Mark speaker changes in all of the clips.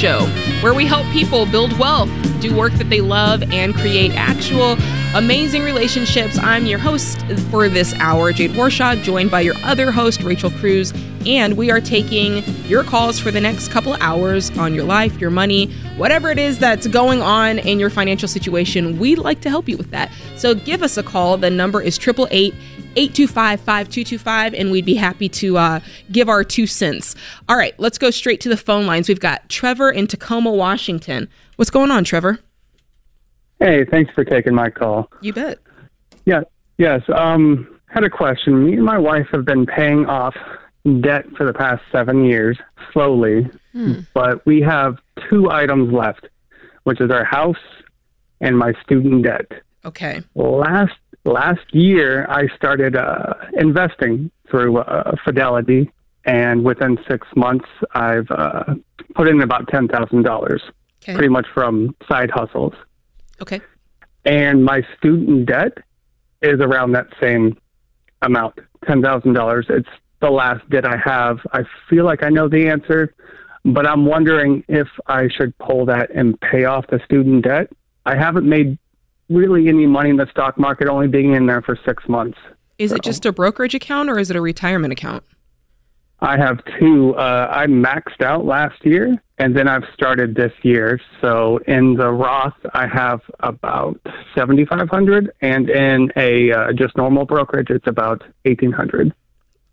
Speaker 1: Show, where we help people build wealth, do work that they love, and create actual amazing relationships. I'm your host for this hour, Jade Warshaw, joined by your other host, Rachel Cruz. And we are taking your calls for the next couple of hours on your life, your money, whatever it is that's going on in your financial situation. We'd like to help you with that. So give us a call. The number is 888 825 5225, and we'd be happy to uh, give our two cents. All right, let's go straight to the phone lines. We've got Trevor in Tacoma, Washington. What's going on, Trevor?
Speaker 2: Hey, thanks for taking my call.
Speaker 1: You bet.
Speaker 2: Yeah, yes. Um, had a question. Me and my wife have been paying off debt for the past seven years, slowly, hmm. but we have two items left, which is our house and my student debt.
Speaker 1: Okay.
Speaker 2: Last last year, I started uh, investing through uh, Fidelity, and within six months, I've uh, put in about ten thousand dollars, pretty much from side hustles.
Speaker 1: Okay.
Speaker 2: And my student debt is around that same amount, ten thousand dollars. It's the last debt I have. I feel like I know the answer, but I'm wondering if I should pull that and pay off the student debt. I haven't made really any money in the stock market, only being in there for six months.
Speaker 1: Is so. it just a brokerage account or is it a retirement account?
Speaker 2: I have two. Uh, I maxed out last year, and then I've started this year. So in the Roth, I have about seventy five hundred, and in a uh, just normal brokerage, it's about eighteen hundred.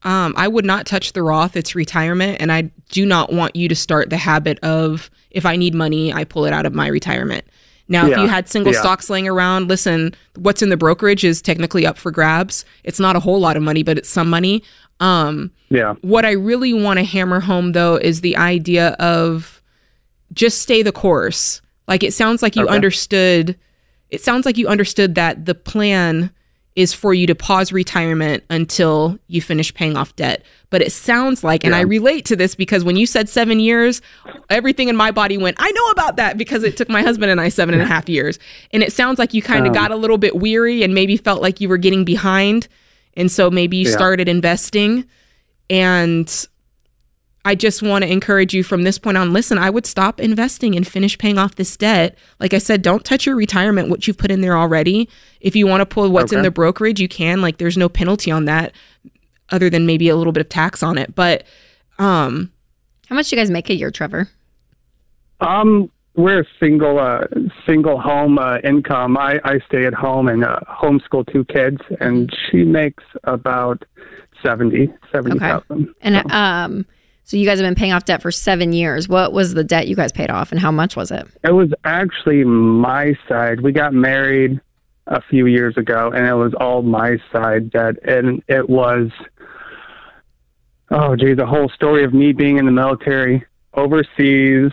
Speaker 1: Um, I would not touch the Roth. It's retirement, and I do not want you to start the habit of if I need money, I pull it out of my retirement. Now, yeah. if you had single yeah. stocks laying around, listen, what's in the brokerage is technically up for grabs. It's not a whole lot of money, but it's some money. Um,
Speaker 2: yeah.
Speaker 1: What I really want to hammer home, though, is the idea of just stay the course. Like it sounds like you okay. understood. It sounds like you understood that the plan is for you to pause retirement until you finish paying off debt. But it sounds like, and I relate to this because when you said seven years, everything in my body went, I know about that because it took my husband and I seven and a half years. And it sounds like you kind of um, got a little bit weary and maybe felt like you were getting behind. And so maybe you yeah. started investing. And I just want to encourage you from this point on listen, I would stop investing and finish paying off this debt. Like I said, don't touch your retirement, what you've put in there already. If you want to pull what's okay. in the brokerage, you can. Like there's no penalty on that other than maybe a little bit of tax on it. But um
Speaker 3: how much do you guys make a year, Trevor?
Speaker 2: Um we're a single uh, single home uh, income. I, I stay at home and uh, homeschool two kids, and she makes about seventy seventy thousand. Okay.
Speaker 3: And so. um, so you guys have been paying off debt for seven years. What was the debt you guys paid off, and how much was it?
Speaker 2: It was actually my side. We got married a few years ago, and it was all my side debt, and it was oh gee, the whole story of me being in the military overseas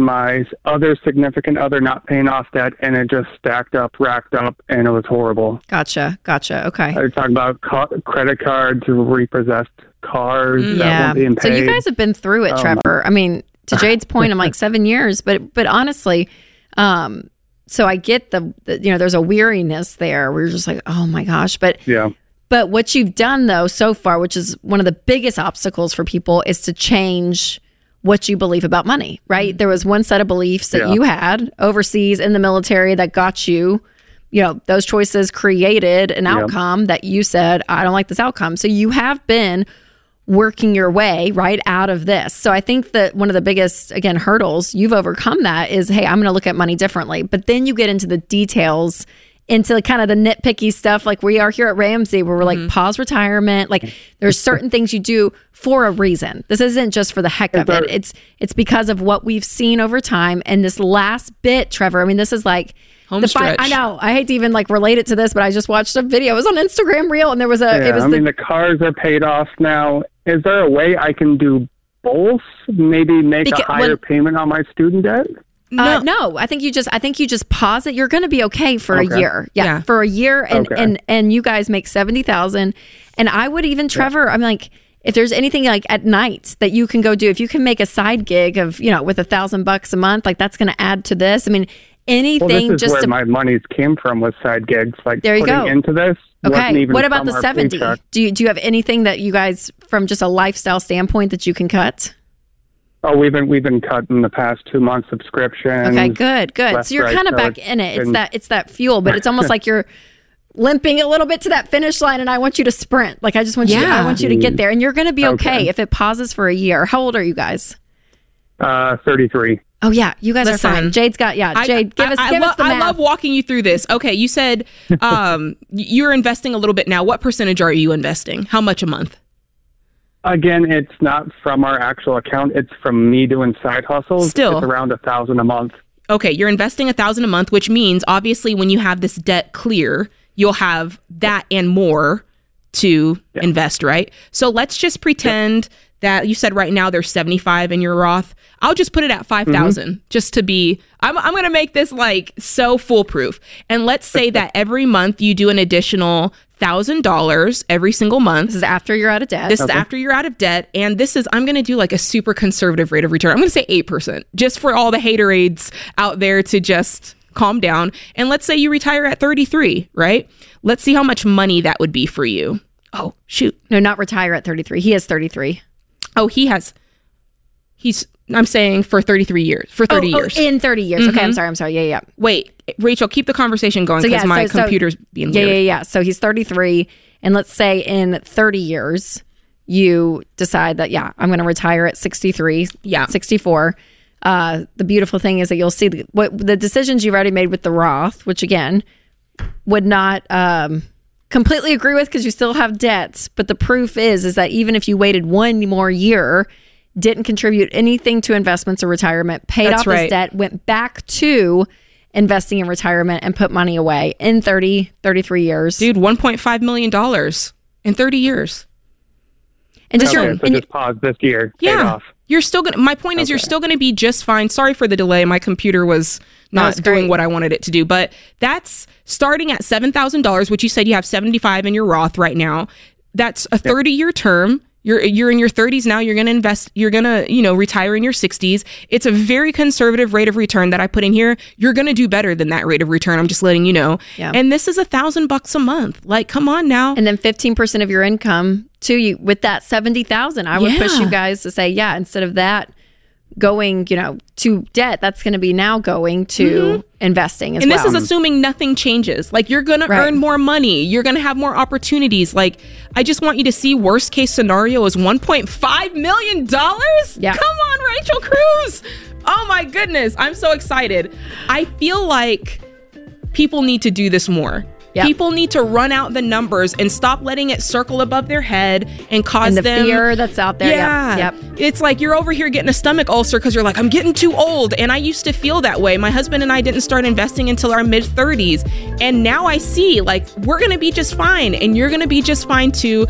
Speaker 2: my other significant other not paying off debt, and it just stacked up, racked up, and it was horrible.
Speaker 3: Gotcha, gotcha. Okay.
Speaker 2: I talking about ca- credit cards, repossessed cars mm,
Speaker 3: yeah. So you guys have been through it, um, Trevor. I mean, to Jade's point, I'm like seven years, but but honestly, um, so I get the, the you know there's a weariness there. We're just like, oh my gosh, but
Speaker 2: yeah.
Speaker 3: But what you've done though so far, which is one of the biggest obstacles for people, is to change what you believe about money, right? Mm-hmm. There was one set of beliefs that yeah. you had overseas in the military that got you, you know, those choices created an yeah. outcome that you said, I don't like this outcome. So you have been working your way right out of this. So I think that one of the biggest, again, hurdles you've overcome that is, hey, I'm going to look at money differently. But then you get into the details into kind of the nitpicky stuff. Like we are here at Ramsey where we're like mm-hmm. pause retirement. Like there's certain things you do for a reason. This isn't just for the heck of it. It's it's because of what we've seen over time. And this last bit Trevor I mean this is like
Speaker 1: Home
Speaker 3: fi- I know I hate to even like relate it to this but I just watched a video. It was on Instagram reel and there was a
Speaker 2: yeah,
Speaker 3: it was
Speaker 2: I the, mean the cars are paid off now. Is there a way I can do both? Maybe make a higher when, payment on my student debt
Speaker 3: no. Uh, no, I think you just I think you just pause it. You're going to be okay for okay. a year. Yeah, yeah, for a year and okay. and and you guys make 70,000 and I would even Trevor, yeah. I'm like if there's anything like at night that you can go do, if you can make a side gig of, you know, with a thousand bucks a month, like that's going to add to this. I mean, anything well,
Speaker 2: this is
Speaker 3: just
Speaker 2: where
Speaker 3: to,
Speaker 2: my monies came from with side gigs. Like
Speaker 3: there you
Speaker 2: go. into this.
Speaker 3: Okay. What about the 70? Do you, do you have anything that you guys, from just a lifestyle standpoint, that you can cut?
Speaker 2: Oh, we've been we've been cutting the past two months subscription.
Speaker 3: Okay, good, good. So you're
Speaker 2: right,
Speaker 3: kind of
Speaker 2: so
Speaker 3: back in it. It's
Speaker 2: been-
Speaker 3: that it's that fuel, but it's almost like you're limping a little bit to that finish line, and I want you to sprint. Like I just want you, to, I want you to get there, and you're going to be okay.
Speaker 2: Okay.
Speaker 3: if it pauses for a year. How old are you guys?
Speaker 2: uh, 33.
Speaker 3: Oh yeah, you guys
Speaker 1: Listen,
Speaker 3: are fine. Jade's got yeah.
Speaker 1: I-
Speaker 3: Jade, give us
Speaker 1: I,
Speaker 3: give
Speaker 1: lo-
Speaker 3: us the
Speaker 1: I love walking you through this. Okay, you said um, you're investing a little bit now. What percentage are you investing? How much a month?
Speaker 2: Again, it's not from our actual account. It's from me doing side hustles.
Speaker 1: Still.
Speaker 2: it's around a thousand a month.
Speaker 1: Okay, you're investing a thousand a month, which means obviously when you have this debt clear, you'll have that and more to invest, right? So let's just pretend that you said right now there's 75 in your Roth. I'll just put it at 5,000 mm-hmm. just to be I'm I'm going to make this like so foolproof. And let's say that every month you do an additional $1000 every single month.
Speaker 3: this is after you're out of debt.
Speaker 1: This is after you're out of debt. And this is, I'm going to do like a super conservative rate of return. I'm going to say 8%, just for all the haterades out there to just calm down. And let's say you retire at 33, right? Let's see how much money that would be for you. Oh, shoot.
Speaker 3: no, not retire at 33. He is 33.
Speaker 1: Oh, he has, he's, I'm saying for 33 years, for 30
Speaker 3: oh,
Speaker 1: years. Mm-hmm.
Speaker 3: in 30 years. Okay, I'm sorry. I'm sorry. Yeah, yeah.
Speaker 1: Wait, Rachel, keep the conversation going
Speaker 3: So
Speaker 1: because
Speaker 3: yeah,
Speaker 1: my
Speaker 3: so- so-
Speaker 1: computer's being
Speaker 3: Yeah,
Speaker 1: weird.
Speaker 3: yeah, yeah. So he's 33, and let's say in 30 years, you decide that yeah, I'm going to retire at 63,
Speaker 1: Yeah.
Speaker 3: 64. Uh, the beautiful thing is that you'll see the, what the decisions you've already made with the Roth, which again would not um, completely agree with because you still have debts. But the proof is is that even if you waited one more year, didn't contribute anything to investments or retirement, paid
Speaker 1: That's
Speaker 3: off
Speaker 1: right.
Speaker 3: his debt, went back to investing in retirement and put money away in 30, 33 years.
Speaker 1: Dude, $1.5 million in 30 years.
Speaker 3: and just
Speaker 2: Okay,
Speaker 3: your,
Speaker 2: so
Speaker 3: and
Speaker 2: just pause this year. Paid
Speaker 1: Yeah.
Speaker 2: off.
Speaker 1: You're still gonna my point is you're still gonna be just fine. Sorry for the delay. My computer was not doing
Speaker 3: great.
Speaker 1: what I wanted it to do. But that's starting at seven thousand dollars, which you said you have seventy five in your Roth right now. That's a thirty year term. You're you're in your 30s now. You're gonna invest. You're gonna you know retire in your 60s. It's a very conservative rate of return that I put in here. You're gonna do better than that rate of return. I'm just letting you know.
Speaker 3: Yeah.
Speaker 1: And this is a thousand bucks a month. Like, come on now.
Speaker 3: and then 15% of your income to you with that 70,000. I would push you guys to say, yeah, instead of that going, you know, to debt, that's going to be now going to investing as
Speaker 1: Mm-hmm. And
Speaker 3: well.
Speaker 1: this is assuming nothing changes. Like you're gonna earn more money. You're gonna have more opportunities. Like I just want you to see worst case scenario is 1.5 million dollars.
Speaker 3: Yeah.
Speaker 1: Come on, Rachel Cruz. Oh my goodness. I'm so excited. I feel like people need to do this more.
Speaker 3: Yep.
Speaker 1: People need to run out the numbers and stop letting it circle above their head and cause
Speaker 3: and the
Speaker 1: them
Speaker 3: fear that's out there.
Speaker 1: yeah.
Speaker 3: Yep. yep.
Speaker 1: It's like you're over here getting a stomach ulcer because you're like, I'm getting too old. And I used to feel that way. My husband and I didn't start investing until our mid 30s. And now I see, like, we're going to be just fine. And you're going to be just fine too.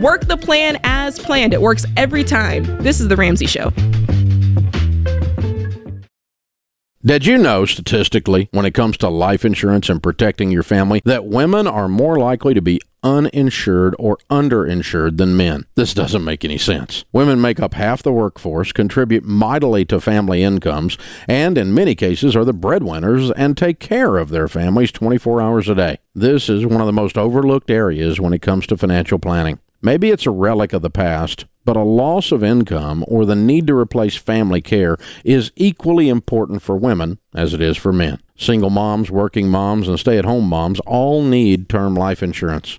Speaker 1: Work the plan as planned. It works every time. This is The Ramsey Show.
Speaker 4: Did you know statistically, when it comes to life insurance and protecting your family, that women are more likely to be uninsured or underinsured than men? This doesn't make any sense. Women make up half the workforce, contribute mightily to family incomes, and in many cases are the breadwinners and take care of their families 24 hours a day. This is one of the most overlooked areas when it comes to financial planning. Maybe it's a relic of the past, but a loss of income or the need to replace family care is equally important for women as it is for men. Single moms, working moms, and stay at home moms all need term life insurance.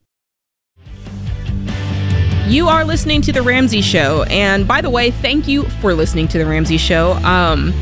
Speaker 1: You are listening to The Ramsey Show. And by the way, thank you for listening to The Ramsey Show. Um,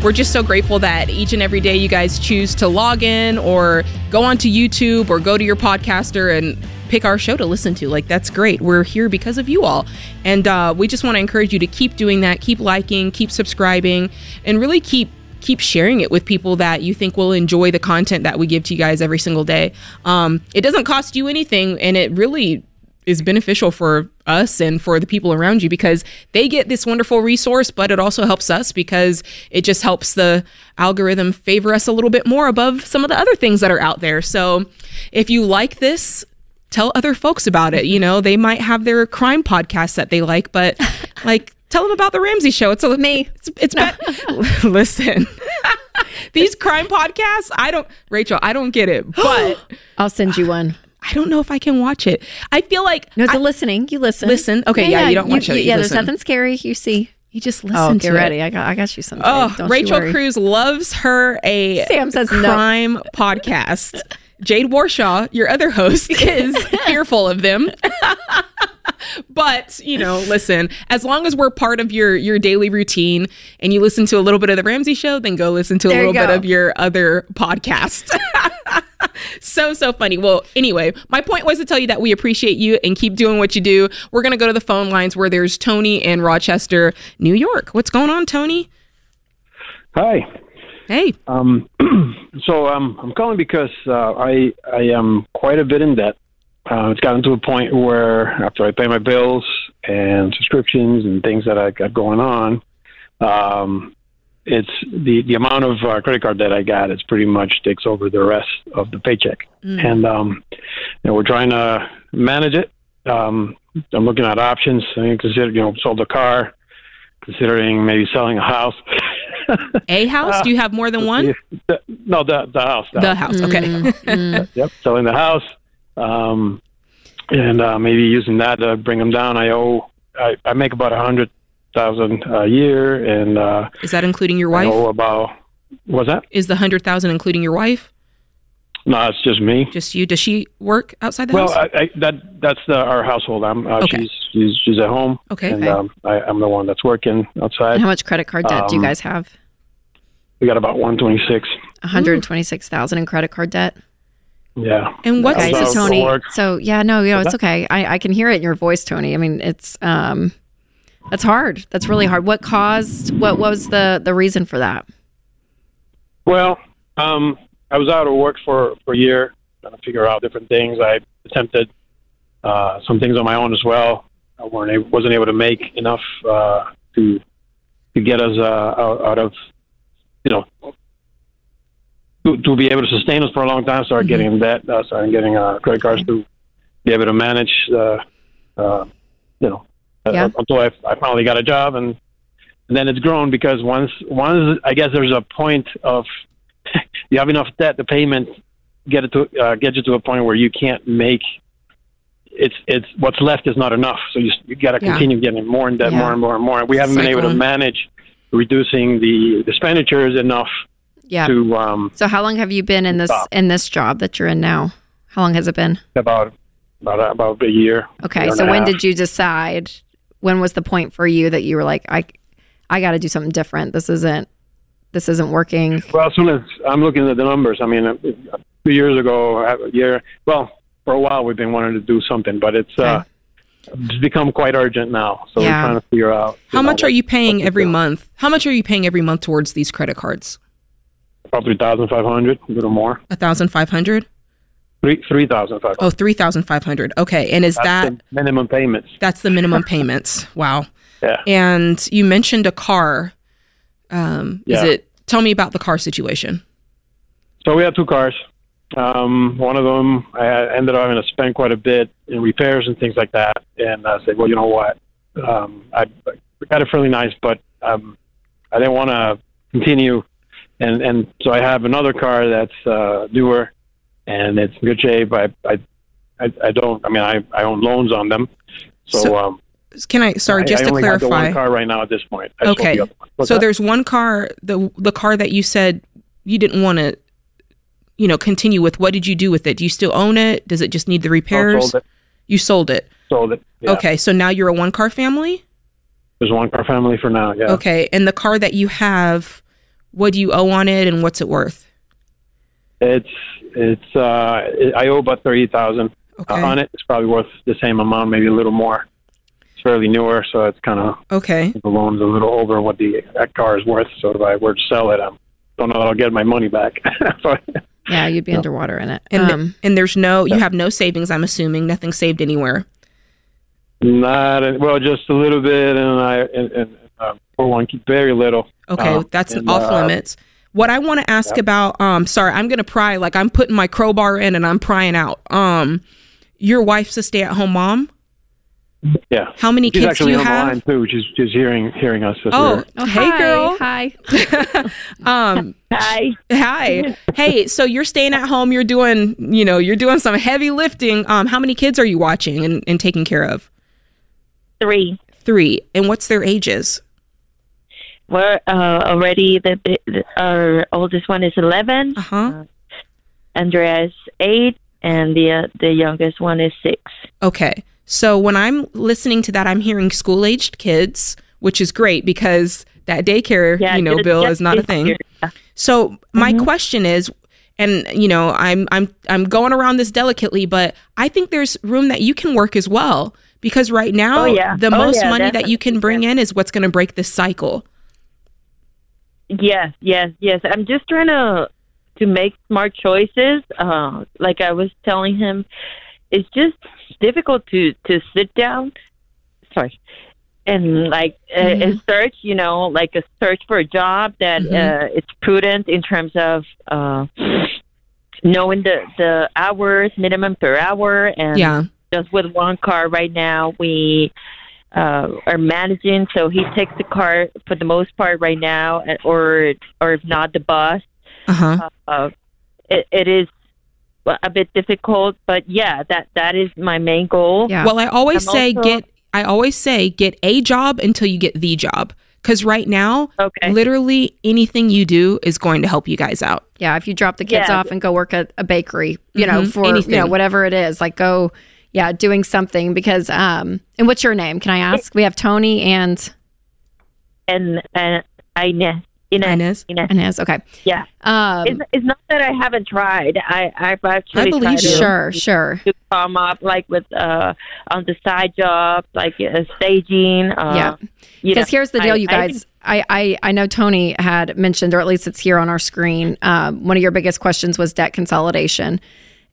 Speaker 1: we're just so grateful that each and every day you guys choose to log in or go onto YouTube or go to your podcaster and pick our show to listen to. Like, that's great. We're here because of you all. And uh, we just want to encourage you to keep doing that, keep liking, keep subscribing, and really keep keep sharing it with people that you think will enjoy the content that we give to you guys every single day. Um, it doesn't cost you anything, and it really is beneficial for us and for the people around you because they get this wonderful resource, but it also helps us because it just helps the algorithm favor us a little bit more above some of the other things that are out there. So if you like this, tell other folks about it. You know, they might have their crime podcasts that they like, but like tell them about the Ramsey show. It's a,
Speaker 3: me.
Speaker 1: It's, it's no. listen. These crime podcasts, I don't Rachel, I don't get it, but
Speaker 3: I'll send you one.
Speaker 1: I don't know if I can watch it. I feel like
Speaker 3: no, it's
Speaker 1: I,
Speaker 3: a listening. You listen.
Speaker 1: Listen. Okay. Yeah. yeah you don't watch
Speaker 3: you,
Speaker 1: it. You
Speaker 3: yeah.
Speaker 1: listen.
Speaker 3: There's nothing scary. You see.
Speaker 1: You just oh, listen.
Speaker 3: Oh, get ready.
Speaker 1: It.
Speaker 3: I got. I got you something.
Speaker 1: Oh, don't Rachel Cruz loves her a
Speaker 3: Sam says
Speaker 1: crime no. podcast. Jade Warshaw, your other host, is fearful of them. but you know, listen. As long as we're part of your your daily routine, and you listen to a little bit of the Ramsey Show, then go listen to a little bit of your other podcast. So so funny. Well, anyway, my point was to tell you that we appreciate you and keep doing what you do. We're gonna go to the phone lines where there's Tony in Rochester, New York. What's going on, Tony?
Speaker 5: Hi.
Speaker 1: Hey.
Speaker 5: Um, so um, I'm calling because uh, I I am quite a bit in debt. Uh, it's gotten to a point where after I pay my bills and subscriptions and things that I got going on, um, it's the the amount of uh, credit card debt I got is pretty much takes over the rest of the paycheck, mm. and um, you know, we're trying to manage it. Um, I'm looking at options. I consider you know sold a car, considering maybe selling a house.
Speaker 1: a house? Uh, Do you have more than one?
Speaker 5: The, no, the the house.
Speaker 1: The, the house. house. Okay. Mm.
Speaker 5: yep, selling the house, um, and uh, maybe using that to bring them down. I owe. I, I make about a hundred thousand a year, and uh,
Speaker 1: is that including your wife?
Speaker 5: Oh, about what's that?
Speaker 1: Is the hundred thousand including your wife?
Speaker 5: No, it's just me.
Speaker 1: Just you. Does she work outside the
Speaker 5: well,
Speaker 1: house?
Speaker 5: Well, that that's the, our household. I'm. Uh, okay. She's she's she's at home.
Speaker 1: Okay.
Speaker 5: And
Speaker 1: okay.
Speaker 5: Um, I, am the one that's working outside.
Speaker 3: And how much credit card debt um, do you um, guys have?
Speaker 5: We got about one twenty six.
Speaker 3: One hundred twenty six thousand in credit card debt.
Speaker 5: Yeah.
Speaker 1: And what's
Speaker 3: okay, so Tony? So yeah, no, you know, it's okay. I, I can hear it in your voice, Tony. I mean, it's um, that's hard. That's really hard. What caused? What was the the reason for that?
Speaker 5: Well, um, I was out of work for for a year, trying to figure out different things. I attempted uh, some things on my own as well. I weren't able, wasn't able to make enough uh, to to get us uh, out, out of you know to, to be able to sustain us for a long time. Started mm-hmm. getting in debt. Uh, started getting uh, credit cards to be able to manage. Uh, uh, you know, yeah. until I, I finally got a job, and, and then it's grown because once once I guess there's a point of you have enough debt, the payment get it to uh, get you to a point where you can't make it's it's what's left is not enough. So you you got to yeah. continue getting more in debt, yeah. more and more and more. We haven't Cycling. been able to manage reducing the the expenditures enough.
Speaker 3: Yeah.
Speaker 5: To um.
Speaker 3: So how long have you been in this stop. in this job that you're in now? How long has it been?
Speaker 5: About about about a year.
Speaker 3: Okay. Year so when did you decide? When was the point for you that you were like, I, I got to do something different. This isn't this isn't working.
Speaker 5: Well, as soon as I'm looking at the numbers, I mean, two years ago, a year. Well, for a while we've been wanting to do something, but it's uh, okay. uh, it's become quite urgent now. So yeah. we're trying to figure out
Speaker 1: how much are you paying every month. How much are you paying every month towards these credit cards?
Speaker 5: Probably thousand five hundred, a little more.
Speaker 1: A thousand five hundred.
Speaker 5: Three three thousand five.
Speaker 1: Oh, three thousand five hundred. Okay, and is
Speaker 5: that's
Speaker 1: that
Speaker 5: minimum payments?
Speaker 1: That's the minimum payments. Wow.
Speaker 5: Yeah.
Speaker 1: And you mentioned a car. Um, yeah. Is it? Tell me about the car situation.
Speaker 5: So we have two cars. Um, one of them, I ended up having to spend quite a bit in repairs and things like that. And I said, well, you know what? Um, I, I got it fairly nice, but um, I didn't want to continue. And and so I have another car that's uh, newer, and it's in good shape. I I I, don't. I mean, I I own loans on them. So, so um,
Speaker 1: can I? Sorry, just
Speaker 5: I, I
Speaker 1: to clarify.
Speaker 5: one car right now at this point.
Speaker 1: I okay. So that? there's one car, the the car that you said you didn't want to you know, continue with? What did you do with it? Do you still own it? Does it just need the repairs?
Speaker 5: sold
Speaker 1: you sold it.
Speaker 5: Sold it.
Speaker 1: Yeah. Okay, so now you're a one car family?
Speaker 5: There's one car family for now, yeah.
Speaker 1: Okay, and the car that you have, what do you owe on it and what's it worth?
Speaker 5: It's it's uh I owe about 30,000 okay. uh, on it. It's probably worth the same amount, maybe a little more. It's fairly newer, so it's kind of
Speaker 1: Okay.
Speaker 5: The loan's a little over what the that car is worth, so if I were to sell it, I don't know that I'll get my money back.
Speaker 3: Yeah, you'd be underwater in it.
Speaker 1: And um, and there's no you have no savings. I'm assuming nothing saved anywhere.
Speaker 5: Not well, just a little bit, and I and, and uh, for one, very little.
Speaker 1: Okay, uh, that's and, off uh, limits. What I want to ask about, um, sorry, I'm gonna pry like I'm putting my crowbar in and I'm prying out. Um, your wife's a stay-at-home mom.
Speaker 5: Yeah.
Speaker 1: How many
Speaker 5: she's
Speaker 1: kids do you
Speaker 5: on
Speaker 1: have?
Speaker 5: The line too. She's just hearing hearing us.
Speaker 1: Oh, oh, hey
Speaker 3: hi,
Speaker 1: girl.
Speaker 3: Hi.
Speaker 1: um,
Speaker 6: hi.
Speaker 1: Hi. Hey, so you're staying at home. You're doing, you know, you're doing some heavy lifting. Um, how many kids are you watching and, and taking care of?
Speaker 6: Three.
Speaker 1: Three. And what's their ages?
Speaker 6: We're uh, already the, the, our oldest one is 11
Speaker 1: Uh-huh.
Speaker 6: Uh, Andrea's eight, and the uh, the youngest one is six.
Speaker 1: Okay. So when I'm listening to that, I'm hearing school aged kids, which is great because that daycare,
Speaker 6: Yeah,
Speaker 1: you know,
Speaker 6: just-
Speaker 1: bill
Speaker 6: just
Speaker 1: is not a thing.
Speaker 6: Yeah.
Speaker 1: So my
Speaker 6: Mm-hmm.
Speaker 1: question is, and you know, I'm I'm I'm going around this delicately, but I think there's room that you can work as well because right now
Speaker 6: Oh, yeah.
Speaker 1: the
Speaker 6: Oh,
Speaker 1: most money that you can bring in is what's going to break this cycle.
Speaker 6: Yes, yes, yes. I'm just trying to to make smart choices. Uh, like I was telling him, it's just difficult to to sit down. Sorry. And like uh,
Speaker 1: Mhm.
Speaker 6: a search, you know, like a search for a job that
Speaker 1: Mhm.
Speaker 6: uh, it's prudent in terms of uh, knowing the the hours, minimum per hour, and
Speaker 1: Yeah.
Speaker 6: just with one car right now we uh, are managing so he takes the car for the most part right now or or if not the bus
Speaker 1: Uh-huh.
Speaker 6: uh, it, it is a bit difficult but yeah that that is my main goal
Speaker 3: Yeah.
Speaker 1: Well, I always
Speaker 6: I'm
Speaker 1: say
Speaker 6: also-
Speaker 1: get I always say get a job until you get the job cuz right now
Speaker 6: okay
Speaker 1: literally anything you do is going to help you guys out.
Speaker 3: Yeah, if you drop the kids
Speaker 6: Yeah.
Speaker 3: off and go work at a bakery, you know,
Speaker 1: Mhm,
Speaker 3: for you know whatever it is, like go, yeah, doing something because. um And what's your name? Can I ask? We have Tony and
Speaker 6: and and Ines Ines
Speaker 1: Inez?
Speaker 6: Ines.
Speaker 3: Inez. Okay.
Speaker 6: yeah
Speaker 3: Um,
Speaker 6: it's, it's not that I haven't tried I I've actually
Speaker 1: I believe
Speaker 6: tried
Speaker 1: you.
Speaker 6: to-
Speaker 3: sure, sure.
Speaker 6: to come up like with uh on the side job like uh, staging uh
Speaker 3: Yeah. Because here's the deal,
Speaker 6: I-
Speaker 3: you guys. I, I, I know Tony had mentioned, or at least it's here on our screen. Um, one of your biggest questions was debt consolidation,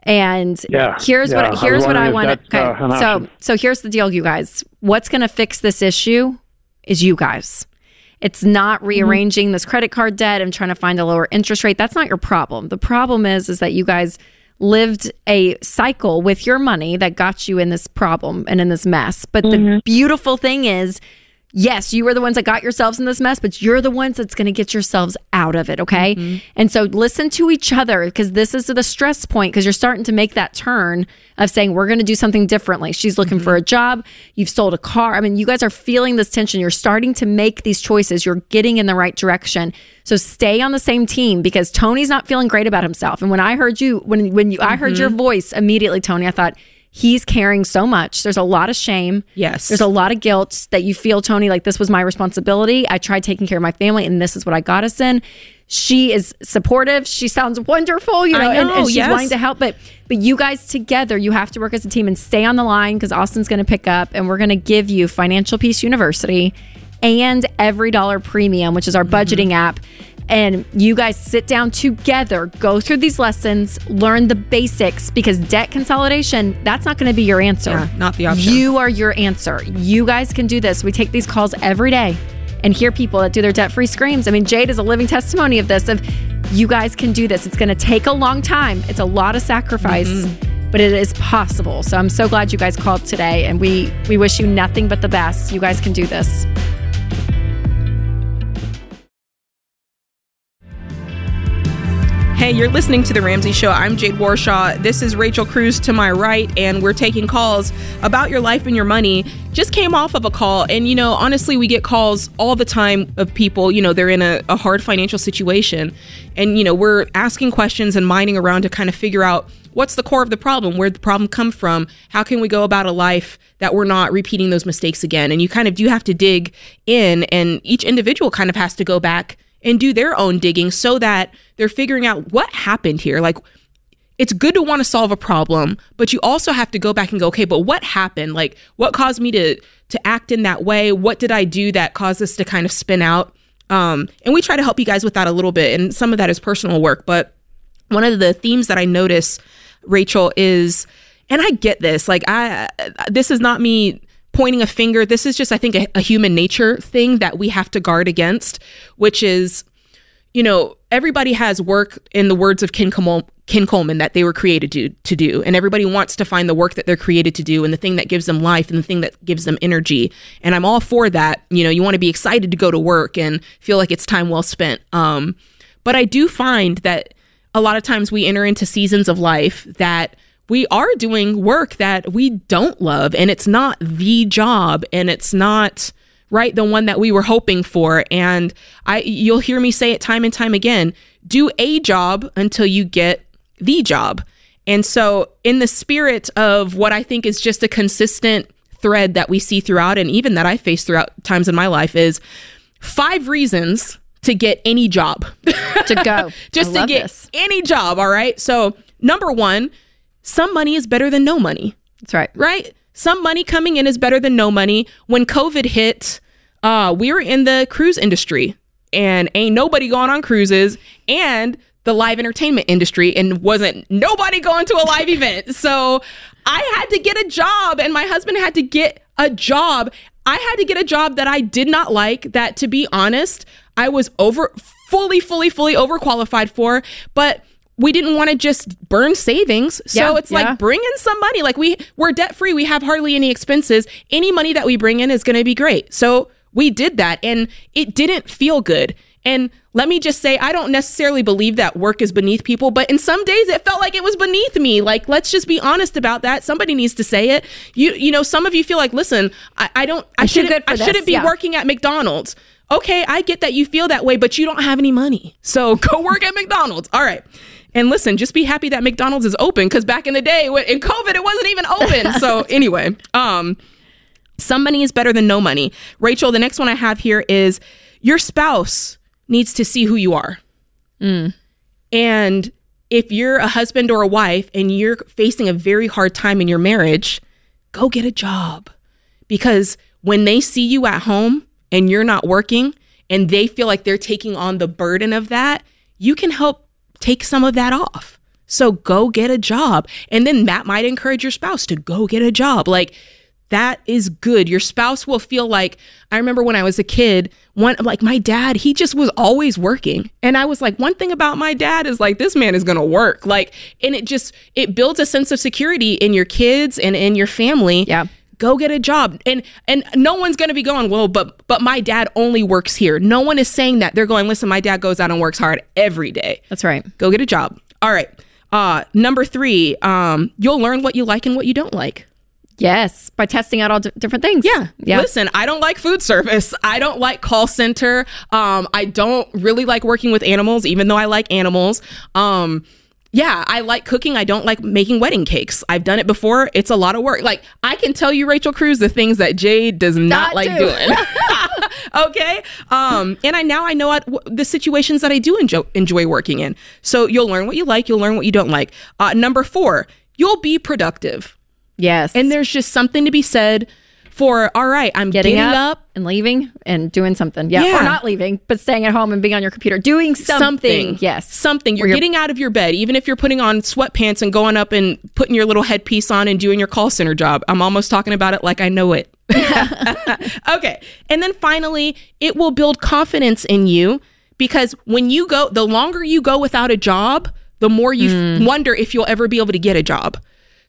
Speaker 3: and
Speaker 5: Yeah,
Speaker 3: here's
Speaker 5: yeah.
Speaker 3: What here's what I want.
Speaker 5: that's, uh,
Speaker 3: so
Speaker 5: option.
Speaker 3: so here's the deal, you guys. What's going to fix this issue is you guys. It's not rearranging this credit card debt and trying to find a lower interest rate. That's not your problem. The problem is is that you guys lived a cycle with your money that got you in this problem and in this mess. But the beautiful thing is yes, you were the ones that got yourselves in this mess, but you're the ones that's going to get yourselves out of it. Okay. Mm-hmm. And so listen to each other because this is the stress point because you're starting to make that turn of saying, we're going to do something differently. She's looking for mm-hmm. a job. You've sold a car. I mean, you guys are feeling this tension. You're starting to make these choices. You're getting in the right direction. So stay on the same team because Tony's not feeling great about himself. And when I heard you, when, when you, I heard your mm-hmm. voice immediately, Tony, I thought, He's caring so much. There's a lot of shame.
Speaker 1: Yes.
Speaker 3: There's a lot of guilt that you feel, Tony, like this was my responsibility. I tried taking care of my family and this is what I got us in. She is supportive. She sounds wonderful, you
Speaker 1: I
Speaker 3: know, and, and she's
Speaker 1: yes.
Speaker 3: wanting to help. But but you guys together, you have to work as a team and stay on the line because Austin's going to pick up and we're going to give you Financial Peace University and EveryDollar Premium, which is our mm-hmm. budgeting app. And you guys sit down together, go through these lessons, learn the basics because debt consolidation, that's not going to be your answer.
Speaker 1: Yeah, not the option.
Speaker 3: You are your answer. You guys can do this. We take these calls every day and hear people that do their debt free screams. I mean, Jade is a living testimony of this of you guys can do this. It's going to take a long time. It's a lot of sacrifice, mm-hmm. but it is possible. So I'm so glad you guys called today and we we wish you nothing but the best. You guys can do this.
Speaker 1: Hey, you're listening to The Ramsey Show. I'm Jade Warshaw. This is Rachel Cruz to my right, and we're taking calls about your life and your money. Just came off of a call, and you know, honestly, we get calls all the time of people, you know, they're in a, a hard financial situation. And, you know, we're asking questions and mining around to kind of figure out what's the core of the problem, where'd the problem come from, how can we go about a life that we're not repeating those mistakes again. And you kind of do have to dig in, and each individual kind of has to go back and do their own digging so that they're figuring out what happened here. Like, it's good to want to solve a problem, but you also have to go back and go, okay, but what happened? Like, what caused me to to act in that way? What did I do that caused this to kind of spin out? Um, and we try to help you guys with that a little bit, and some of that is personal work. But one of the themes that I notice, Rachel, is, and I get this, like I, this is not me pointing a finger. This is just, I think, a, a human nature thing that we have to guard against, which is, you know, everybody has work in the words of Ken, Col- Ken Coleman that they were created to, to do. And everybody wants to find the work that they're created to do and the thing that gives them life and the thing that gives them energy. And I'm all for that. You know, you want to be excited to go to work and feel like it's time well spent. Um, but I do find that a lot of times we enter into seasons of life that we are doing work that we don't love and it's not the job and it's not right the one that we were hoping for. And i you'll hear me say it time and time again do a job until you get the job. And so in the spirit of what i think is just a consistent thread that we see throughout and even that i face throughout times in my life is five reasons to get any job.
Speaker 3: To go.
Speaker 1: Just to get this. any job all right? So number one some money is better than no money.
Speaker 3: That's right.
Speaker 1: Right? Some money coming in is better than no money. When COVID hit, uh, we were in the cruise industry and ain't nobody going on cruises and the live entertainment industry and wasn't nobody going to a live event. So I had to get a job and my husband had to get a job. I had to get a job that I did not like, that to be honest, I was over fully, fully, fully overqualified for. But we didn't want to just burn savings. So yeah, it's yeah. like bring in some money. Like we we're debt free. We have hardly any expenses. Any money that we bring in is going to be great. So we did that and it didn't feel good. And let me just say, I don't necessarily believe that work is beneath people, but in some days it felt like it was beneath me. Like, let's just be honest about that. Somebody needs to say it. You, you know, some of you feel like, listen, I, I don't, I shouldn't, I shouldn't be yeah. working at McDonald's. Okay, I get that you feel that way, but you don't have any money. So go work at McDonald's. All right. And listen, just be happy that McDonald's is open because back in the day in COVID, it wasn't even open. so anyway, um, some money is better than no money. Rachel, the next one I have here is your spouse needs to see who you are. Mm. And if you're a husband or a wife and you're facing a very hard time in your marriage, go get a job. Because when they see you at home and you're not working and they feel like they're taking on the burden of that, you can help take some of that off. So go get a job. And then that might encourage your spouse to go get a job. Like that is good. Your spouse will feel like I remember when I was a kid, one like my dad, he just was always working. And I was like, one thing about my dad is like this man is going to work. Like and it just it builds a sense of security in your kids and in your family.
Speaker 3: Yeah
Speaker 1: go get a job and and no one's going to be going well but but my dad only works here no one is saying that they're going listen my dad goes out and works hard every day
Speaker 3: that's right
Speaker 1: go get a job all right uh number three um you'll learn what you like and what you don't like
Speaker 3: Yes, by testing out all d- different things.
Speaker 1: Yeah. yeah. Listen, I don't like food service. I don't like call center. Um, I don't really like working with animals, even though I like animals. Um, yeah, I like cooking. I don't like making wedding cakes. I've done it before. It's a lot of work. Like I can tell you, Rachel Cruz, the things that Jade does not, not like do. doing. okay, um, and I now I know the situations that I do enjoy, enjoy working in. So you'll learn what you like. You'll learn what you don't like. Uh, number four, you'll be productive.
Speaker 3: Yes,
Speaker 1: and there's just something to be said for all right, I'm getting, getting up, up,
Speaker 3: and leaving and doing something. Yeah. yeah. Or not leaving, but staying at home and being on your computer, doing something. something. Yes.
Speaker 1: Something. You're, you're, getting out of your bed, even if you're putting on sweatpants and going up and putting your little headpiece on and doing your call center job. I'm almost talking about it like I know it. okay. And then finally, it will build confidence in you because when you go, the longer you go without a job, the more you mm. wonder if you'll ever be able to get a job.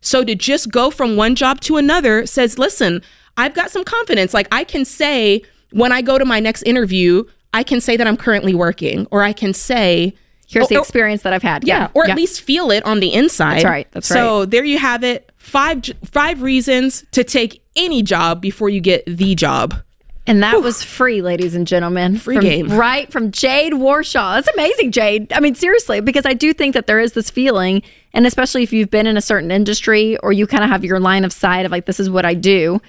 Speaker 1: So to just go from one job to another says, listen, I've got some confidence. Like I can say when I go to my next interview, I can say that I'm currently working, or I can say,
Speaker 3: here's the experience that I've had.
Speaker 1: Yeah, yeah. or yeah. at least feel it on the inside.
Speaker 3: That's right. That's
Speaker 1: right. So there you have it. Five five reasons to take any job before you get the job.
Speaker 3: And that Whew. was free, ladies and gentlemen.
Speaker 1: Free
Speaker 3: from,
Speaker 1: game.
Speaker 3: Right from Jade Warshaw. That's amazing, Jade. I mean, seriously, because I do think that there is this feeling, and especially if you've been in a certain industry or you kind of have your line of sight of like, this is what I do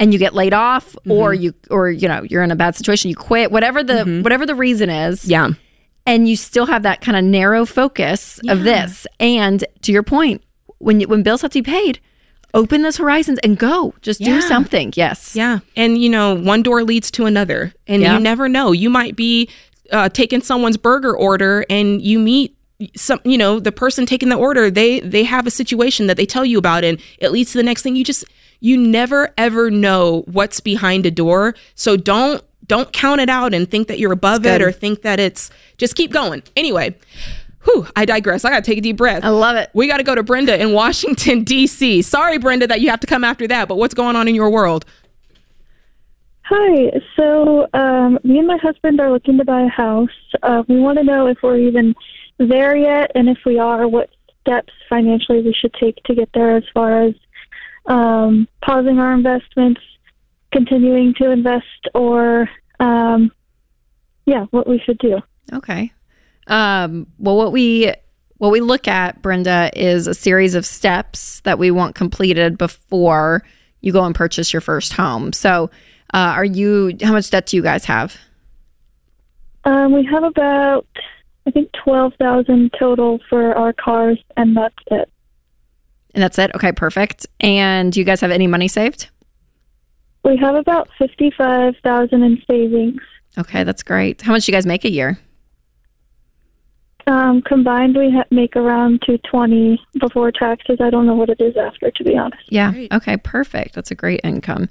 Speaker 3: and you get laid off mm-hmm. or you or you know you're in a bad situation you quit whatever the mm-hmm. whatever the reason is
Speaker 1: yeah
Speaker 3: and you still have that kind of narrow focus yeah. of this and to your point when you, when bills have to be paid open those horizons and go just yeah. do something yes
Speaker 1: yeah and you know one door leads to another and yeah. you never know you might be uh, taking someone's burger order and you meet some you know the person taking the order they they have a situation that they tell you about and it leads to the next thing you just you never ever know what's behind a door so don't don't count it out and think that you're above it or think that it's just keep going anyway Whew, I digress. I got to take a deep breath.
Speaker 3: I love it.
Speaker 1: We got to go to Brenda in Washington, D.C. Sorry, Brenda, that you have to come after that, but what's going on in your world?
Speaker 7: Hi. So, um, me and my husband are looking to buy a house. Uh, we want to know if we're even there yet, and if we are, what steps financially we should take to get there as far as um, pausing our investments, continuing to invest, or um, yeah, what we should do.
Speaker 3: Okay. Um, well, what we what we look at, Brenda, is a series of steps that we want completed before you go and purchase your first home. So, uh, are you? How much debt do you guys have?
Speaker 7: Um, we have about, I think, twelve thousand total for our cars, and that's it.
Speaker 3: And that's it. Okay, perfect. And do you guys have any money saved?
Speaker 7: We have about fifty-five thousand in savings.
Speaker 3: Okay, that's great. How much do you guys make a year?
Speaker 7: Um, combined, we ha- make around two twenty before taxes. I don't know what it is after, to be honest.
Speaker 3: Yeah. Great. Okay. Perfect. That's a great income.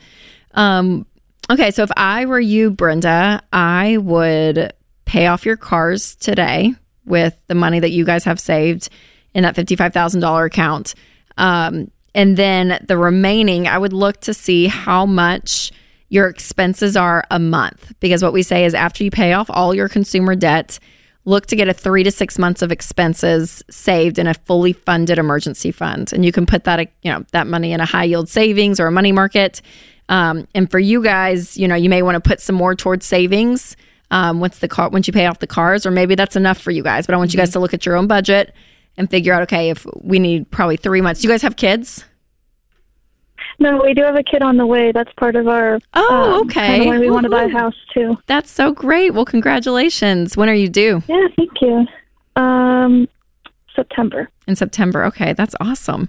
Speaker 3: Um, okay. So if I were you, Brenda, I would pay off your cars today with the money that you guys have saved in that fifty-five thousand dollar account, um, and then the remaining, I would look to see how much your expenses are a month because what we say is after you pay off all your consumer debt look to get a three to six months of expenses saved in a fully funded emergency fund and you can put that you know that money in a high yield savings or a money market um, and for you guys you know you may want to put some more towards savings um, once the car once you pay off the cars or maybe that's enough for you guys but i want mm-hmm. you guys mm-hmm. to look at your own budget and figure out okay if we need probably three months do you guys have kids
Speaker 7: no, we do have a kid on the way. That's part of our.
Speaker 3: Oh, um, okay.
Speaker 7: Why we want to buy a house too.
Speaker 3: That's so great. Well, congratulations. When are you due?
Speaker 7: Yeah, thank you. Um, September.
Speaker 3: In September. Okay, that's awesome.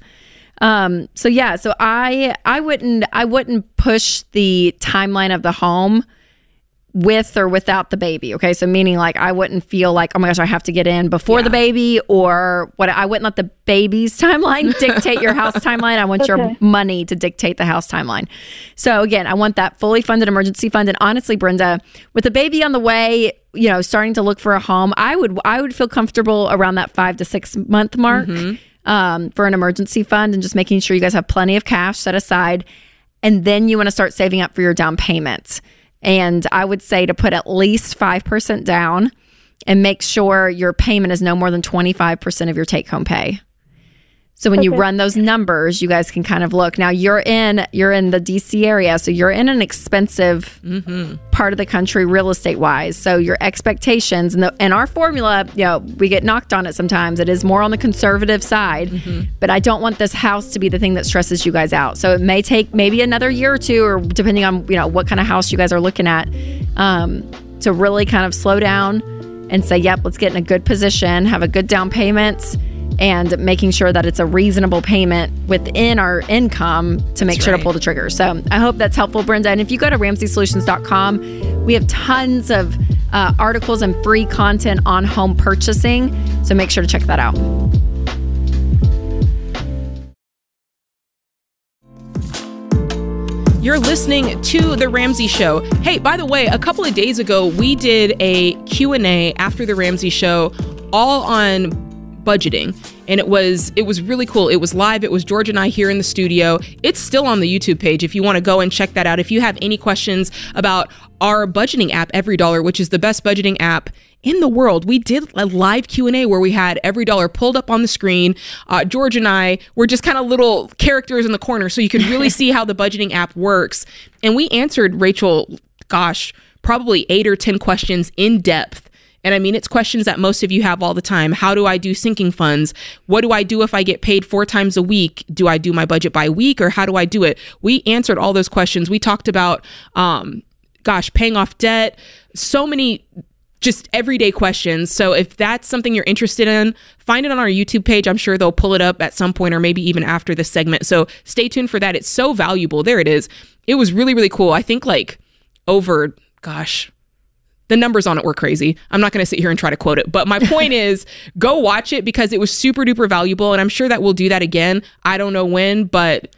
Speaker 3: Um, so yeah, so I I wouldn't I wouldn't push the timeline of the home with or without the baby. Okay. So meaning like I wouldn't feel like, oh my gosh, I have to get in before yeah. the baby or what I wouldn't let the baby's timeline dictate your house timeline. I want okay. your money to dictate the house timeline. So again, I want that fully funded emergency fund. And honestly, Brenda, with the baby on the way, you know, starting to look for a home, I would I would feel comfortable around that five to six month mark mm-hmm. um, for an emergency fund and just making sure you guys have plenty of cash set aside. And then you want to start saving up for your down payments. And I would say to put at least 5% down and make sure your payment is no more than 25% of your take home pay. So when okay. you run those numbers, you guys can kind of look. Now you're in you're in the DC area, so you're in an expensive mm-hmm. part of the country real estate wise. So your expectations and the and our formula, you know, we get knocked on it sometimes. It is more on the conservative side, mm-hmm. but I don't want this house to be the thing that stresses you guys out. So it may take maybe another year or two, or depending on you know what kind of house you guys are looking at, um, to really kind of slow down and say, "Yep, let's get in a good position, have a good down payment." And making sure that it's a reasonable payment within our income to make sure right. to pull the trigger. So I hope that's helpful, Brenda. And if you go to RamseySolutions.com, we have tons of uh, articles and free content on home purchasing. So make sure to check that out.
Speaker 1: You're listening to the Ramsey Show. Hey, by the way, a couple of days ago we did a Q&A after the Ramsey Show all on budgeting. And it was it was really cool. It was live. It was george and i here in the studio. It's still on the youtube page if you want to go and check that out. If you have any questions about our budgeting app EveryDollar which is the best budgeting app in the world we did a live q&a where we had EveryDollar pulled up on the screen. Uh, george and i were just kind of little characters in the corner so you could really see how the budgeting app works. And we answered rachel gosh probably eight or ten questions in depth and I mean, it's questions that most of you have all the time. How do I do sinking funds? What do I do if I get paid four times a week? Do I do my budget by week or how do I do it? We answered all those questions. We talked about, um, gosh, paying off debt, so many just everyday questions. So if that's something you're interested in, find it on our YouTube page. I'm sure they'll pull it up at some point or maybe even after this segment. So stay tuned for that. It's so valuable. There it is. It was really, really cool. I think like over, gosh, the numbers on it were crazy. I'm not going to sit here and try to quote it, but my point is go watch it because it was super duper valuable. And I'm sure that we'll do that again. I don't know when, but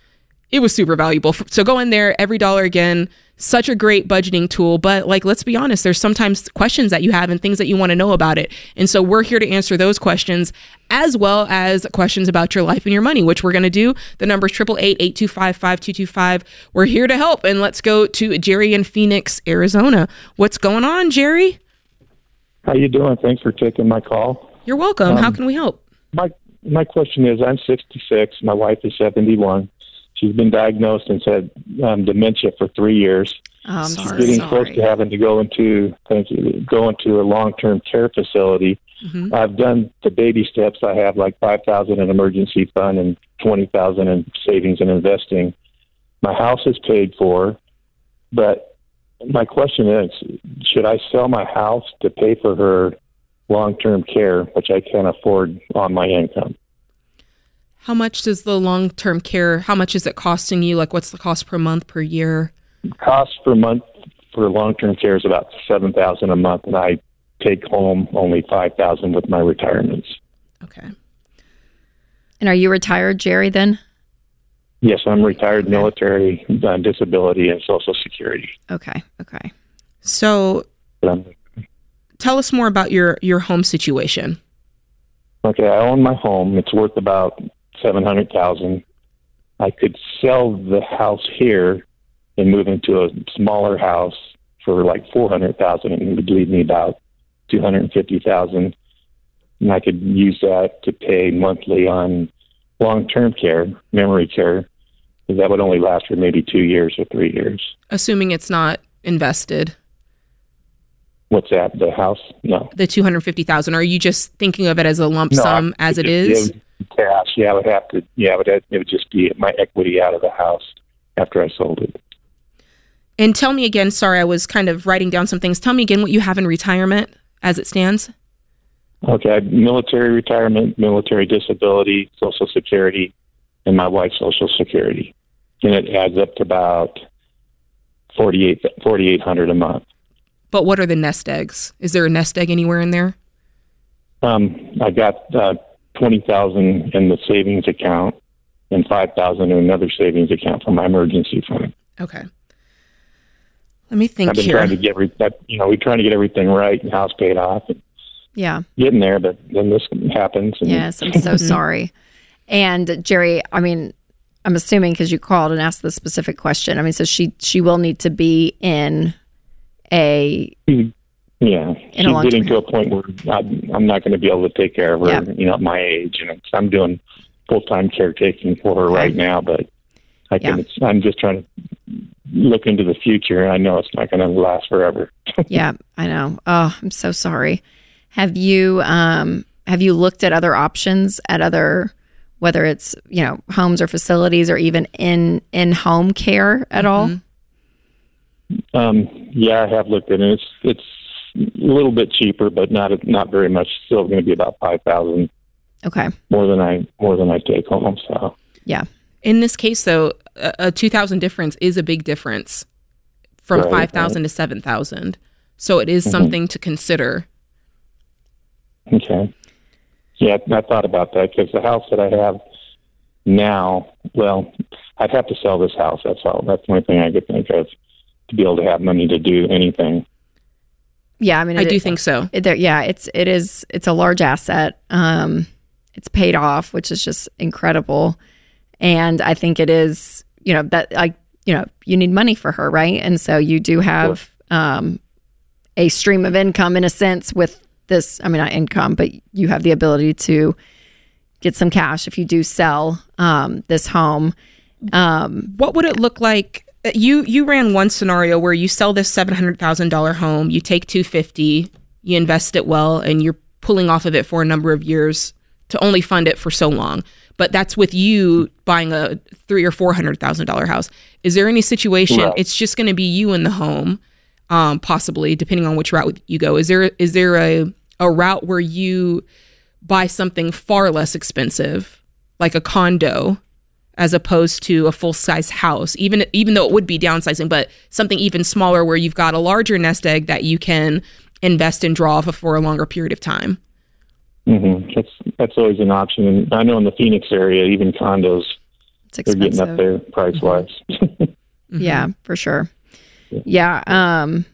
Speaker 1: it was super valuable. So go in there, EveryDollar again such a great budgeting tool. But like, let's be honest, there's sometimes questions that you have and things that you want to know about it. And so we're here to answer those questions as well as questions about your life and your money, which we're going to do. The number is 888-825-5225. We're here to help. And let's go to Jerry in Phoenix, Arizona. What's going on, Jerry?
Speaker 8: How you doing? Thanks for taking my call.
Speaker 1: You're welcome. Um, How can we help?
Speaker 8: My my question is I'm 66, my wife is 71. She's been diagnosed and said um, dementia for three years.
Speaker 3: Oh, She's
Speaker 8: getting
Speaker 3: sorry.
Speaker 8: close to having to go into thank you go into a long term care facility. Mm-hmm. I've done the baby steps. I have like five thousand in emergency fund and twenty thousand in savings and investing. My house is paid for, but my question is, should I sell my house to pay for her long term care, which I can't afford on my income?
Speaker 1: How much does the long term care? How much is it costing you? Like, what's the cost per month per year?
Speaker 8: Cost per month for long term care is about seven thousand a month, and I take home only five thousand with my retirements.
Speaker 1: Okay.
Speaker 3: And are you retired, Jerry? Then?
Speaker 8: Yes, I'm retired, okay. military, uh, disability, and Social Security.
Speaker 3: Okay. Okay.
Speaker 1: So, tell us more about your your home situation.
Speaker 8: Okay, I own my home. It's worth about seven hundred thousand. I could sell the house here and move into a smaller house for like four hundred thousand, and it would leave me about two hundred and fifty thousand, and I could use that to pay monthly on long-term care, memory care, because that would only last for maybe two years or three years.
Speaker 1: Assuming it's not invested.
Speaker 8: What's that? The house? No.
Speaker 1: The two hundred fifty thousand. Are you just thinking of it as a lump no, sum as it is?
Speaker 8: Cash. Yeah, I would have to. Yeah, but it would just be my equity out of the house after I sold it.
Speaker 1: And tell me again. Sorry, I was kind of writing down some things. Tell me again what you have in retirement as it stands.
Speaker 8: Okay, military retirement, military disability, Social Security, and my wife's Social Security, and it adds up to about forty eight forty eight hundred a month.
Speaker 1: But what are the nest eggs? Is there a nest egg anywhere in there?
Speaker 8: Um, I got uh, twenty thousand in the savings account and five thousand in another savings account for my emergency fund.
Speaker 1: Okay. Let me think
Speaker 8: I've been
Speaker 1: here.
Speaker 8: trying to get every, you know, we're trying to get everything right and house paid off. And
Speaker 3: yeah.
Speaker 8: Getting there, but then this happens.
Speaker 3: And yes, I'm so sorry. And Jerry, I mean, I'm assuming because you called and asked the specific question. I mean, so she she will need to be in a mm-hmm.
Speaker 8: Yeah, she's getting to a point where I, I'm not going to be able to take care of her. You know, at my age, and I'm doing full time caretaking for her okay. right now. But I can. Yeah. I'm just trying to look into the future. And I know it's not going to last forever.
Speaker 3: yeah, I know. Oh, I'm so sorry. Have you um have you looked at other options at other whether it's you know homes or facilities or even in in home care at mm-hmm.
Speaker 8: all? Um, yeah, I have looked at it. It's it's a little bit cheaper, but not not very much. Still going to be about five thousand.
Speaker 3: Okay.
Speaker 8: More than I more than I take home. So
Speaker 3: yeah.
Speaker 1: In this case, though, a, a two thousand difference is a big difference from right, five thousand right. to seven thousand. So it is mm-hmm. something to consider.
Speaker 8: Okay. Yeah, I thought about that because the house that I have now, well, I'd have to sell this house. That's all. That's the only thing I could think of to be able to have money to do anything.
Speaker 3: Yeah, I mean,
Speaker 1: I do think so.
Speaker 3: It, yeah, it's it is it's a large asset. Um, it's paid off, which is just incredible, and I think it is. You know that like you know you need money for her, right? And so you do have um, a stream of income in a sense with this. I mean, not income, but you have the ability to get some cash if you do sell um, this home. Um,
Speaker 1: what would it look like you you ran one scenario where you sell this seven hundred thousand dollar home, you take two fifty, you invest it well, and you're pulling off of it for a number of years to only fund it for so long. But that's with you buying a three or four hundred thousand dollar house. Is there any situation right. it's just going to be you in the home, um, possibly depending on which route you go? Is there is there a a route where you buy something far less expensive, like a condo, as opposed to a full size house, even even though it would be downsizing, but something even smaller where you've got a larger nest egg that you can invest and draw off of for a longer period of time.
Speaker 8: Mm-hmm. That's that's always an option. And I know in the Phoenix area, even condos, they're getting up there price wise.
Speaker 3: mm-hmm. Yeah, for sure. Yeah. Um,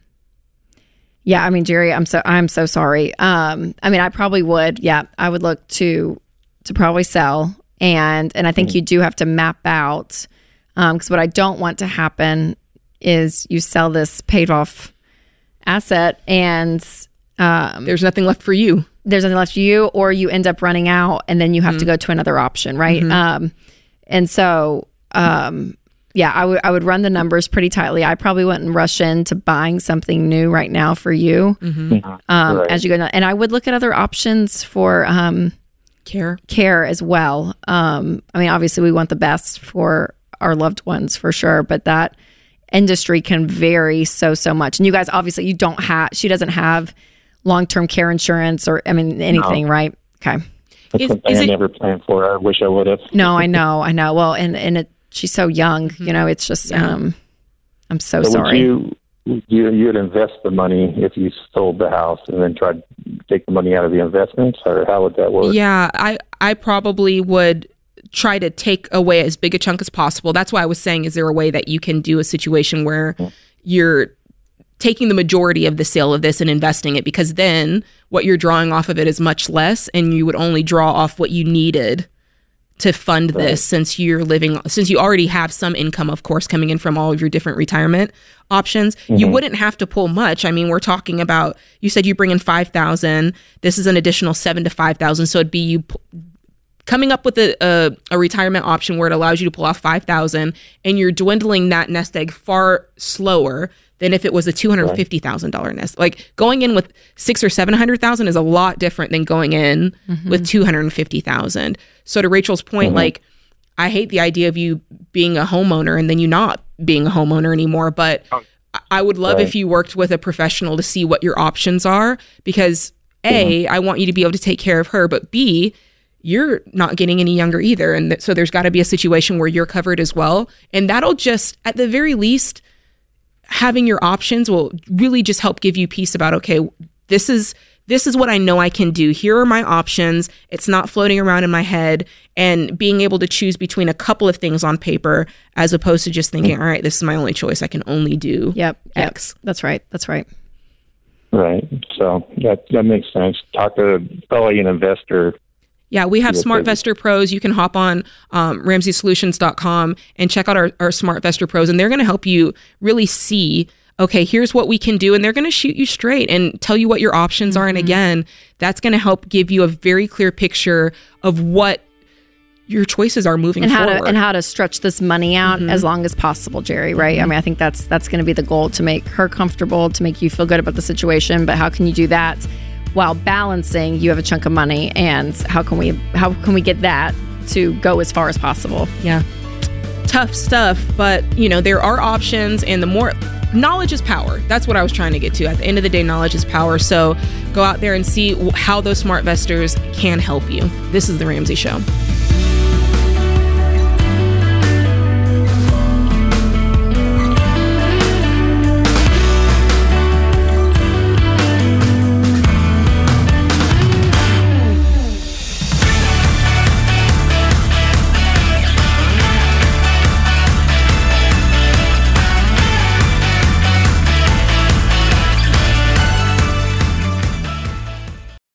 Speaker 3: yeah. I mean, Jerry, I'm so I'm so sorry. Um, I mean, I probably would. Yeah, I would look to to probably sell, and and I think mm-hmm. you do have to map out because um, what I don't want to happen is you sell this paid off asset and
Speaker 1: um, there's nothing left for you.
Speaker 3: There's nothing left for you, or you end up running out and then you have mm-hmm. to go to another option, right? Mm-hmm. Um, and so, um, yeah, I would I would run the numbers pretty tightly. I probably wouldn't rush into buying something new right now for you mm-hmm. mm-hmm. um, right. as you go. And I would look at other options for um,
Speaker 1: care
Speaker 3: care as well. Um, I mean, obviously, we want the best for our loved ones for sure, but that industry can vary so so much. And you guys obviously you don't have she doesn't have long term care insurance or I mean anything, no. right? Okay.
Speaker 8: That's is, something is I it, never planned for. I wish I would have.
Speaker 3: No, I know, I know. Well, and and it she's so young, mm-hmm. you know, it's just yeah. um I'm so, so sorry.
Speaker 8: you you you'd invest the money if you sold the house and then tried to take the money out of the investments or how would that work?
Speaker 1: Yeah, I I probably would try to take away as big a chunk as possible. That's why I was saying, is there a way that you can do a situation where hmm. you're taking the majority of the sale of this and investing it? Because then what you're drawing off of it is much less, and you would only draw off what you needed to fund right. this since you're living since you already have some income of course coming in from all of your different retirement options mm-hmm. you wouldn't have to pull much i mean we're talking about you said you bring in 5000 this is an additional 7 to 5000 so it'd be you coming up with a, a, a, retirement option where it allows you to pull off 5000 and you're dwindling that nest egg far slower than if it was a $250,000 nest. Like going in with 6 or 700,000 is a lot different than going in mm-hmm. with 250,000. So to Rachel's point mm-hmm. like I hate the idea of you being a homeowner and then you not being a homeowner anymore, but oh. I would love right. if you worked with a professional to see what your options are because A, mm-hmm. I want you to be able to take care of her, but B, you're not getting any younger either. And th- so there's got to be a situation where you're covered as well. And that'll just, at the very least, having your options will really just help give you peace about, okay, this is. This is what I know I can do. Here are my options. It's not floating around in my head and being able to choose between a couple of things on paper as opposed to just thinking, all right, this is my only choice. I can only do
Speaker 3: yep, X. Yep. That's right. That's right.
Speaker 8: Right. So that that makes sense. Talk to probably an investor
Speaker 1: yeah, we have SmartVestor Pros. You can hop on um, RamseySolutions.com and check out our, our SmartVestor Pros, and they're going to help you really see okay, here's what we can do. And they're going to shoot you straight and tell you what your options mm-hmm. are. And mm-hmm. again, that's going to help give you a very clear picture of what your choices are moving
Speaker 3: and how
Speaker 1: forward.
Speaker 3: to and how to stretch this money out mm-hmm. as long as possible, Jerry. Right? Mm-hmm. I mean, I think that's that's going to be the goal to make her comfortable, to make you feel good about the situation. But how can you do that while balancing you have a chunk of money and how can we how can we get that to go as far as possible?
Speaker 1: Yeah. Tough stuff but you know there are options and the more knowledge is power. That's what i was trying to get to. At the end of the day knowledge is power. So go out there and see how those SmartVestors can help you. This is the ramsey show